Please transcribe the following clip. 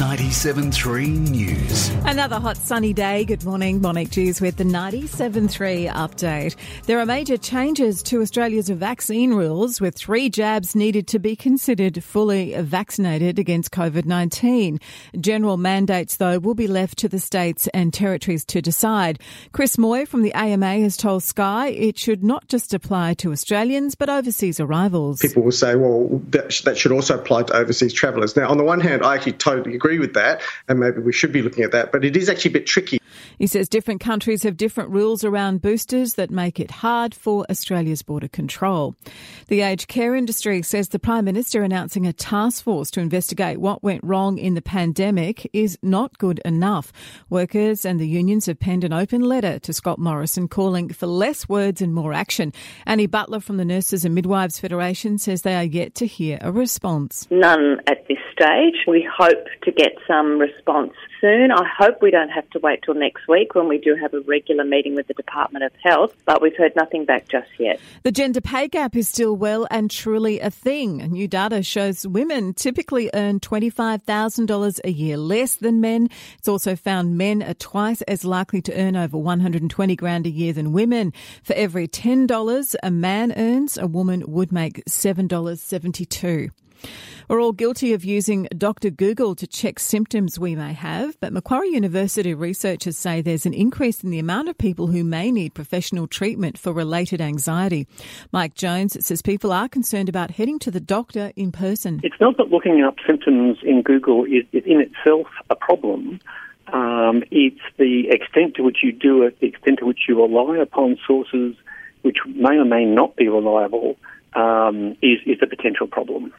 97.3 News. Another hot sunny day. Good morning. Monique Jews with the 97.3 update. There are major changes to Australia's vaccine rules with three jabs needed to be considered fully vaccinated against COVID-19. General mandates, though, will be left to the states and territories to decide. Chris Moy from the AMA has told Sky it should not just apply to Australians, but overseas arrivals. People will say, well, that, that should also apply to overseas travellers. Now, on the one hand, I actually totally agree with that, and maybe we should be looking at that, but it is actually a bit tricky. He says different countries have different rules around boosters that make it hard for Australia's border control. The aged care industry says the Prime Minister announcing a task force to investigate what went wrong in the pandemic is not good enough. Workers and the unions have penned an open letter to Scott Morrison calling for less words and more action. Annie Butler from the Nurses and Midwives Federation says they are yet to hear a response. None at this stage. We hope to get some response soon. I hope we don't have to wait till next week when we do have a regular meeting with the Department of Health, but we've heard nothing back just yet. The gender pay gap is still well and truly a thing. New data shows women typically earn $25,000 a year less than men. It's also found men are twice as likely to earn over 120 grand a year than women. For every $10 a man earns, a woman would make $7.72. We're all guilty of using Dr. Google to check symptoms we may have, but Macquarie University researchers say there's an increase in the amount of people who may need professional treatment for related anxiety. Mike Jones says people are concerned about heading to the doctor in person. It's not that looking up symptoms in Google is, is in itself a problem. Um, it's the extent to which you do it, the extent to which you rely upon sources which may or may not be reliable um, is, is the potential problem.